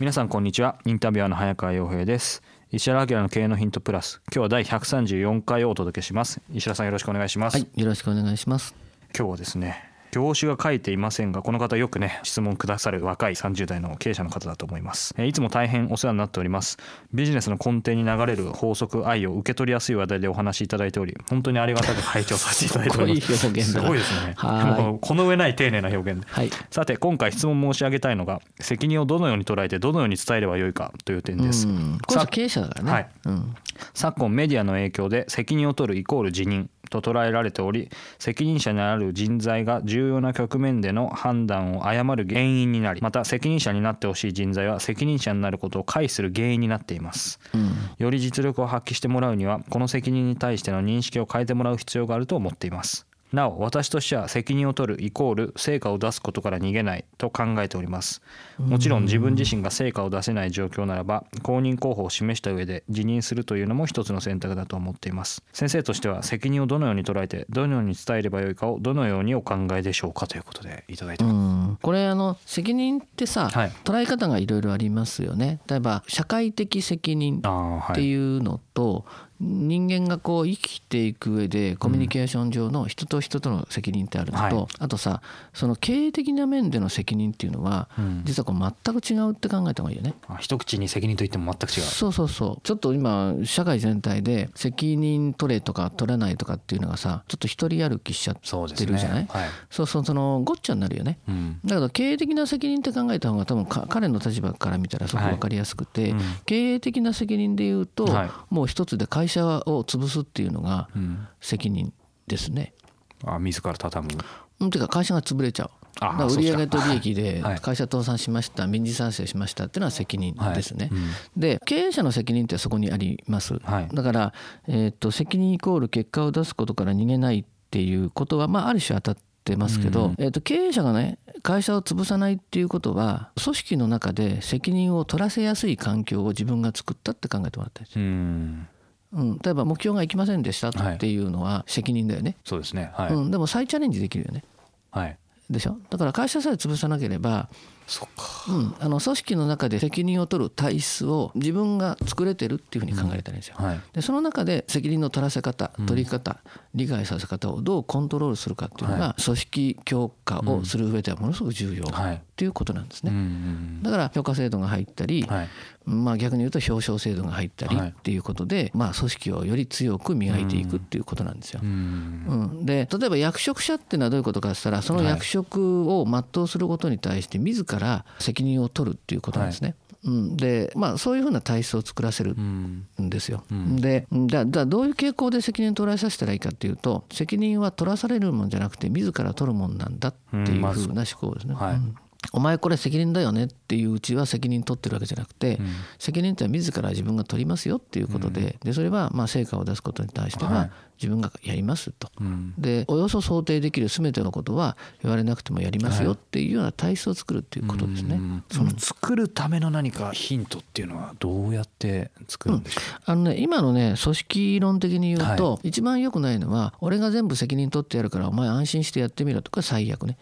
皆さんこんにちは。インタビュアーの早川洋平です。石原明の経営のヒントプラス。今日は第134回をお届けします。石原さんよろしくお願いします、はい、よろしくお願いします。今日はですね業種が書いていませんがこの方よくね質問くださる若い30代の経営者の方だと思います。えーいつも大変お世話になっております。ビジネスの根底に流れる法則愛を受け取りやすい話題でお話しいただいており本当にありがたく拝聴させていただいております。すごいですね。この上ない丁寧な表現で。はい。さて今回質問申し上げたいのが責任をどのように捉えてどのように伝えればよいかという点です、うん、これは経営者だからね。はい。うん。昨今メディアの影響で責任を取るイコール辞任と捉えられており責任者にある人材が重要な局面での判断を誤る原因になりまた責任者になってほしい人材は責任者になることを回避する原因になっていますうん。より実力を発揮してもらうにはこの責任に対しての認識を変えてもらう必要があると思っていますなお私としては責任を取るイコール成果を出すことから逃げないと考えております。もちろん自分自身が成果を出せない状況ならば公認候補を示した上で辞任するというのも一つの選択だと思っています。先生としては責任をどのように捉えてどのように伝えればよいかをどのようにお考えでしょうかということでいただいてうます、ん、これあの責任ってさ、はい。捉え方がいろいろありますよね。例えば社会的責任っていうのと、人間がこう生きていく上でコミュニケーション上の人と人との責任ってあるのと、はい。あとさその経営的な面での責任っていうのは、うん。実はこう全く違うって考えた方がいいよね。あ一口に責任と言っても全く違う。そうそうそう。ちょっと今社会全体で責任取れとか取らないとかっていうのがさちょっと一人歩きしちゃってるじゃない？はい。そうそうそのごっちゃになるよね。うん。だけど経営的な責任って考えた方が多分か彼の立場から見たらすごく分かりやすくて、うん。経営的な責任で言うと、はい。もう一つで会社を潰すっていうのがうん責任ですね。あ自ら畳むうん、ていうか会社が潰れちゃう。あだから売上と利益ではい会社倒産しました民事賛成しましたっていうのは責任ですね。はいうんで経営者の責任ってそこにあります。はいだから、えー、と責任イコール結果を出すことから逃げないっていうことは、まあ、ある種当たってますけど、うんえー、と経営者がね会社を潰さないっていうことは組織の中で責任を取らせやすい環境を自分が作ったって考えてもらったんですよ。うんうん、例えば目標がいきませんでしたっていうのは責任だよね、そうですね。はい、うん、でも再チャレンジできるよね。はい。でしょ？だから会社さえ潰さなければそっか。うん、あの組織の中で責任を取る体質を自分が作れてるっていうふうに考えたらいいんですよ。はい。でその中で責任の取らせ方取り方、理解させ方をどうコントロールするかっていうのが、は組織強化をする上ではものすごく重要っはい。ていうことなんですね。うんだから評価制度が入ったり、はい。まあ、逆に言うと表彰制度が入ったりはい。っていうことで、まあ、組織をより強く磨いていくっていうことなんですよ。うんうん、で例えば役職者っていうのはどういうことかって言ったらその役職を全うすることに対して自ら責任を取るっていうことなんですね。うん、でまあそういうふうな体質を作らせるうんんですよ。んでだだどういう傾向で責任を取らさせたらいいかっていうと責任は取らされるもんじゃなくて自ら取るもんなんだっていうふうな思考ですね。はいうんお前これ責任だよねっていううちは責任取ってるわけじゃなくて、うん。責任ってのは自ら自分が取りますよっていうことで,、でそれはまあ成果を出すことに対してはい。は自分がやりますと。うん。でおよそ想定できる全てのことは言われなくてもやりますよっていうような体質を作るっていうことですね。うん。その作るための何かヒントっていうのはどうやって作るんでしょあのね今のね組織論的に言うと、一番良くないのは俺が全部責任取ってやるからお前安心してやってみろとか最悪ね。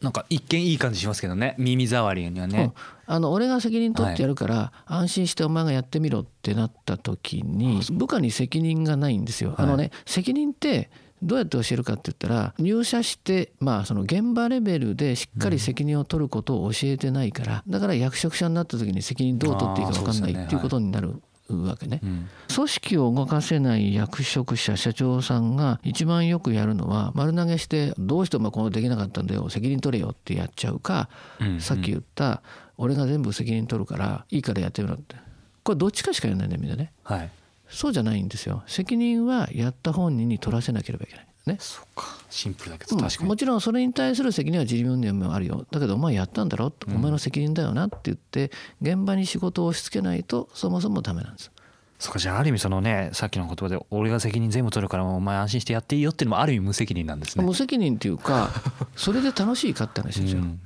う、なんか一見いい感じしますけどね。耳障りにはね、うん、あの俺が責任取ってやるから安心してお前がやってみろってなった時に部下に責任がないんですよ。あのね責任ってどうやって教えるかって言ったら入社してまあその現場レベルでしっかり責任を取ることを教えてないからだから役職者になった時に責任どう取っていいか分かんないっていうことになるわけね、うん、組織を動かせない役職者社長さんが一番よくやるのは丸投げしてどうしてもこのできなかったんだよ責任取れよってやっちゃうか、うんうん、さっき言った俺が全部責任取るからいいからやってみろって。これどっちかしか言わないんだよみんなね、はい、そうじゃないんですよ。責任はやった本人に取らせなければいけないね、そうか。シンプルだけど確かに、もちろんそれに対する責任は自分でもあるよ。だけどお前やったんだろ、うん、お前の責任だよなって言って現場に仕事を押し付けないとそもそもダメなんです。そうかじゃあある意味そのねさっきの言葉で俺が責任全部取るからお前安心してやっていいよっていうのもある意味無責任なんですね。無責任っていうか それで楽しいかって話ですよ、うん。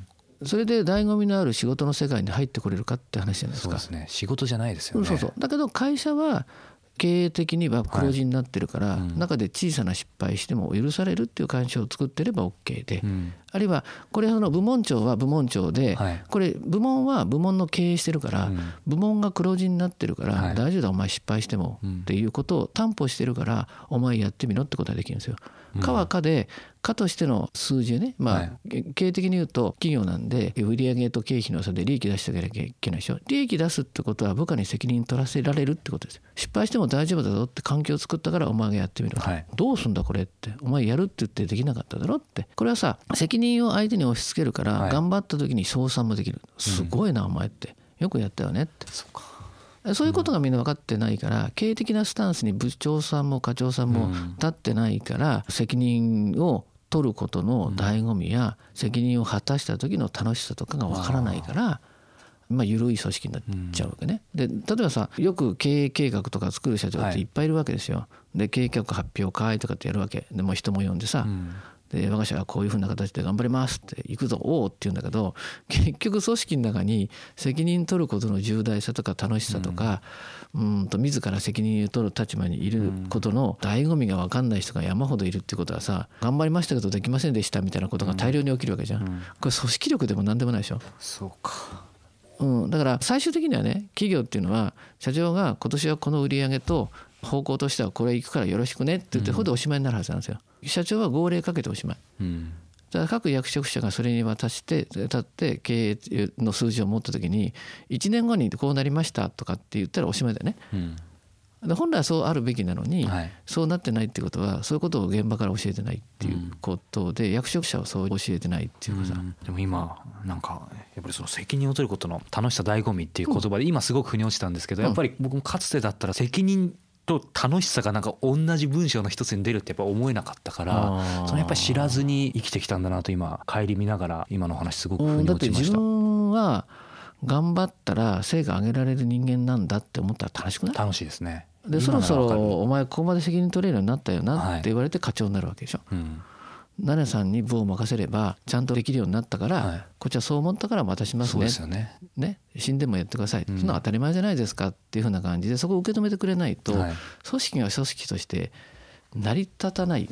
それで醍醐味のある仕事の世界に入ってこれるかって話じゃないですか。そうですね。仕事じゃないですよね。そうそう。だけど会社は経営的には黒字になってるから、中で小さな失敗しても許されるっていう会社を作ってれば OK で、うん、あるいはこれその部門長は部門長で、はい、これ部門は部門の経営してるから、うん、部門が黒字になってるから、大丈夫だお前失敗してもっていうことを担保してるからお前やってみろってことができるんですよ。かはかでかとしての数字ねまあ、はい、経営的に言うと企業なんで売上と経費の差で利益出してあげなきゃいけないでしょ。利益出すってことは部下に責任取らせられるってことです失敗しても大丈夫だぞって環境を作ったからお前がやってみろ、はい、どうすんだこれって。お前やるって言ってできなかっただろって。これはさ責任を相手に押し付けるから、頑張った時に称賛もできる。すごいな、お前って。よくやったよねって。そうか。そういうことがみんな分かってないから経営的なスタンスに部長さんも課長さんも立ってないから責任を取ることの醍醐味や責任を果たした時の楽しさとかが分からないから。まあ、緩い組織になっちゃうわけね。で例えばさよく経営計画とか作る社長っていっぱいいるわけですよ。で経営計画発表会とかってやるわけでも人も呼んでさ、で我が社はこういうふうな形で頑張りますって行くぞおおって言うんだけど 結局組織の中に責任取ることの重大さとか楽しさとか、うん、うんと自ら責任を取る立場にいることの醍醐味が分かんない人が山ほどいるってことはさ頑張りましたけどできませんでしたみたいなことが大量に起きるわけじゃん、うん、これ組織力でも何でもないでしょ。そうか。うん、だから最終的にはね企業っていうのは社長が今年はこの売り上げと方向としてはこれ行くからよろしくねって言って、ここでおしまいになるはずなんですよ。社長は号令かけておしまい。うん。だから各役職者がそれに渡して立って経営の数字を持った時に1年後にこうなりましたとかって言ったらおしまいだよね。うん。本来はそうあるべきなのに、はい、そうなってないってことはそういうことを現場から教えてないっていうことで、うん、役職者はそう教えてないっていうかさ、うん、でも今なんかやっぱりその責任を取ることの楽しさ醍醐味っていう言葉で今すごく腑に落ちたんですけど、やっぱり僕もかつてだったら責任と楽しさがなんか同じ文章の一つに出るってやっぱ思えなかったからそのやっぱり知らずに生きてきたんだなと今顧みながら今の話すごく腑に落ちました。自分は頑張ったら成果上げられる人間なんだって思ったら楽しくない？楽しいですね。でそろそろお前ここまで責任取れるようになったよなって言われて課長になるわけでしょ、はいうんナネさんに部を任せればちゃんとできるようになったから、はい、こっちはそう思ったから渡しますね。すね。ね。死んでもやってください、うん、そんな当たり前じゃないですかっていうふうな感じでそこを受け止めてくれないと、はい、組織が組織として成り立たない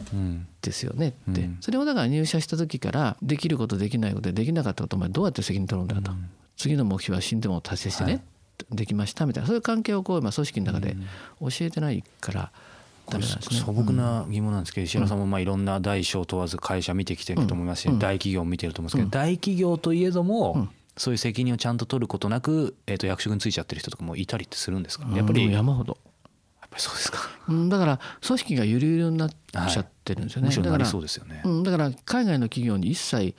ですよねって、うん、それをだから入社した時からできることできないことでできなかったことお前どうやって責任取るんだと、うん、次の目標は死んでも達成してね、はい、できましたみたいな。そういう関係をこう今組織の中で教えてないから。ダメなんですね。素朴な疑問なんですけど、石原さんもまあいろんな大小問わず会社見てきてると思いますし、大企業も見てると思うんですけど、大企業といえども、そういう責任をちゃんと取ることなく、えー、と役職についちゃってる人とかもいたりってするんですか、やっぱり。山ほど。やっぱりそうですか、だから組織がゆるゆるになっちゃってるんですよね、はい、なりそうですよね。だから海外の企業に一切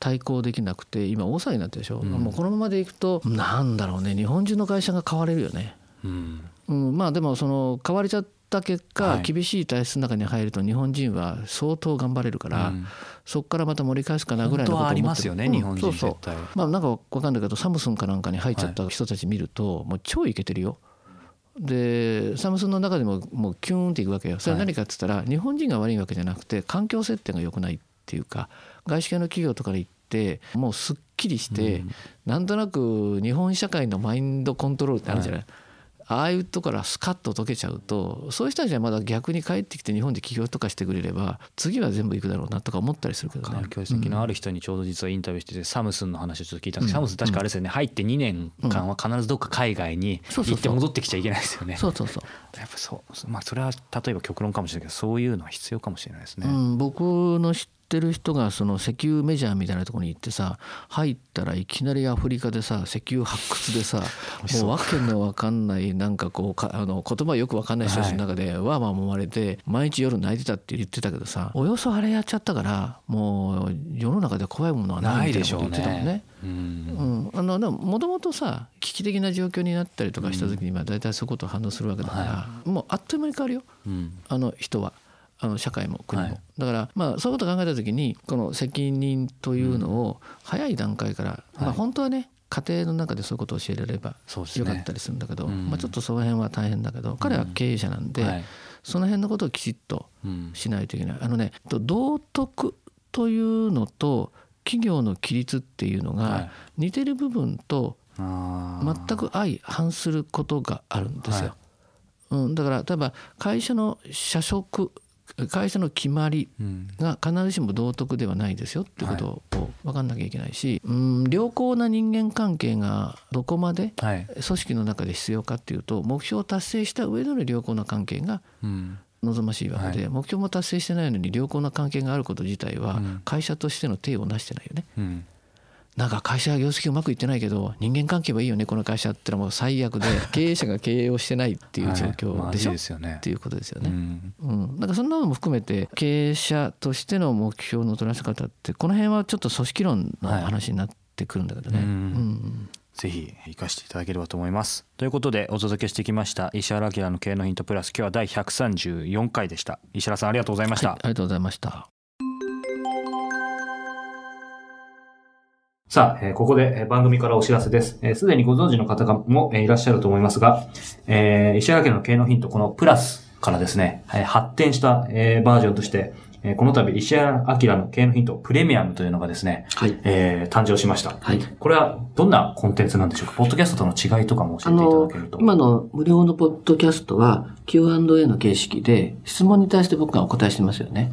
対抗できなくて今大騒ぎになってるでしょ、うん、もうこのままでいくとなんだろうね。日本中の会社が変われるよね、うん、うん、まあでもその変われちゃった結果、厳しい体質の中に入ると日本人は相当頑張れるから、うん、そこからまた盛り返すかなぐらいのことありますよね、日本人そうそう。まあなんか分かんないけどサムスンかなんかに入っちゃった人たち見ると、もう超イケてるよ。でサムスンの中でももうキューンっていくわけよ。それは何かっつったら、日本人が悪いわけじゃなくて環境設定が良くないっていうか外資系の企業とかで行ってもうすっきりして、うん、なんとなく日本社会のマインドコントロールってあるじゃない、はいああいうとこからスカッと解けちゃうとそういう人たちはまだ逆に帰ってきて日本で起業とかしてくれれば次は全部行くだろうなとか思ったりするけどね。環境のある人にちょうど実はインタビューしてて、サムスンの話をちょっと聞いたんですけど、サムスン確かあれですよね、入って2年間は必ずどっか海外に行って戻ってきちゃいけないですよね。そうそうそう。やっぱそうまあそれは例えば極論かもしれないけどそういうのは必要かもしれないですね、僕の知っってる人がその石油メジャーみたいなところに行ってさ入ったらいきなりアフリカでさ石油発掘でさもうわけのわかんないなんかこうかあの言葉よくわかんない人たちの中でわーわー揉まれて毎日夜泣いてたって言ってたけどさおよそあれやっちゃったからもう世の中で怖いものはないみたいなこと言ってたもんね。うん、あのでももともとさ危機的な状況になったりとかした時にまあ大体そういうことを反応するわけだから、もうあっという間に変わるよ、あの人は。あの社会も国も、はい、だからまあそういうことを考えた時にこの責任というのを早い段階から、うん、まあ本当はね家庭の中でそういうことを教えられればよかったりするんだけど、ねうん、まあ、ちょっとその辺は大変だけど彼は経営者なんで、うんはい、その辺のことをきちっとしないといけない。あのね道徳というのと企業の規律っていうのが似てる部分と全く相反することがあるんですよ。はい、うん、だから例えば会社の社食会社の決まりが必ずしも道徳ではないですよっていうことを分かんなきゃいけないし、うん良好な人間関係がどこまで組織の中で必要かっていうと目標を達成した上での良好な関係が望ましいわけで、目標も達成してないのに良好な関係があること自体は会社としての体を成してないよね。うんなんか会社業績うまくいってないけど人間関係はいいよねこの会社ってのはもう最悪で 経営者が経営をしてないっていう状況でしょ、はいまあね、っていうことですよね。うん、うん、なんかそんなのも含めて経営者としての目標の取らせ方ってこの辺はちょっと組織論の話になってくるんだけどね。はい、うんぜひ生かしていただければと思います。ということでお届けしてきました石原明の経営のヒントプラス今日は第134回でした。石原さんありがとうございました。はい、ありがとうございました。さあ、えー、ここで、え番組からお知らせです。す、えー、で、にご存知の方も、えー、いらっしゃると思いますが、えー、石原家の経営のヒント、このプラスからですね、えー、発展した、えー、バージョンとして、えー、この度、石原明の経営のヒント、プレミアムというのがですね、はい、えー、誕生しました。はい。これはどんなコンテンツなんでしょうか？ポッドキャストとの違いとかも教えていただけると。今の無料のポッドキャストは Q&A の形式で、質問に対して僕がお答えしてますよね。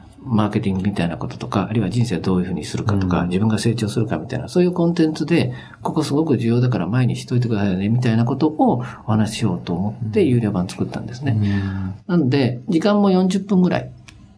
マーケティングみたいなこととか、あるいは人生をどういうふうにするかとか、うん、自分が成長するかみたいな、そういうコンテンツで、ここすごく重要だから前にしといてくださいね、みたいなことをお話ししようと思って有料版作ったんですね。うん、なので、時間も40分ぐらい。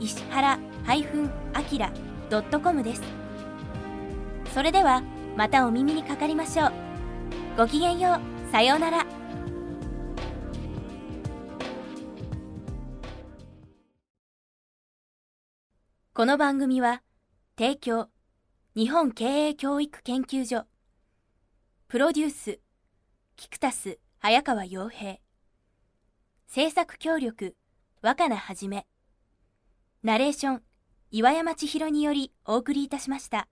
石原 -akira.com です。それではまたお耳にかかりましょう。ごきげんよう。さようなら。この番組は提供日本経営教育研究所。プロデュースキクタス早川洋平。制作協力若菜はじめ。ナレーション岩山千尋によりお送りいたしました。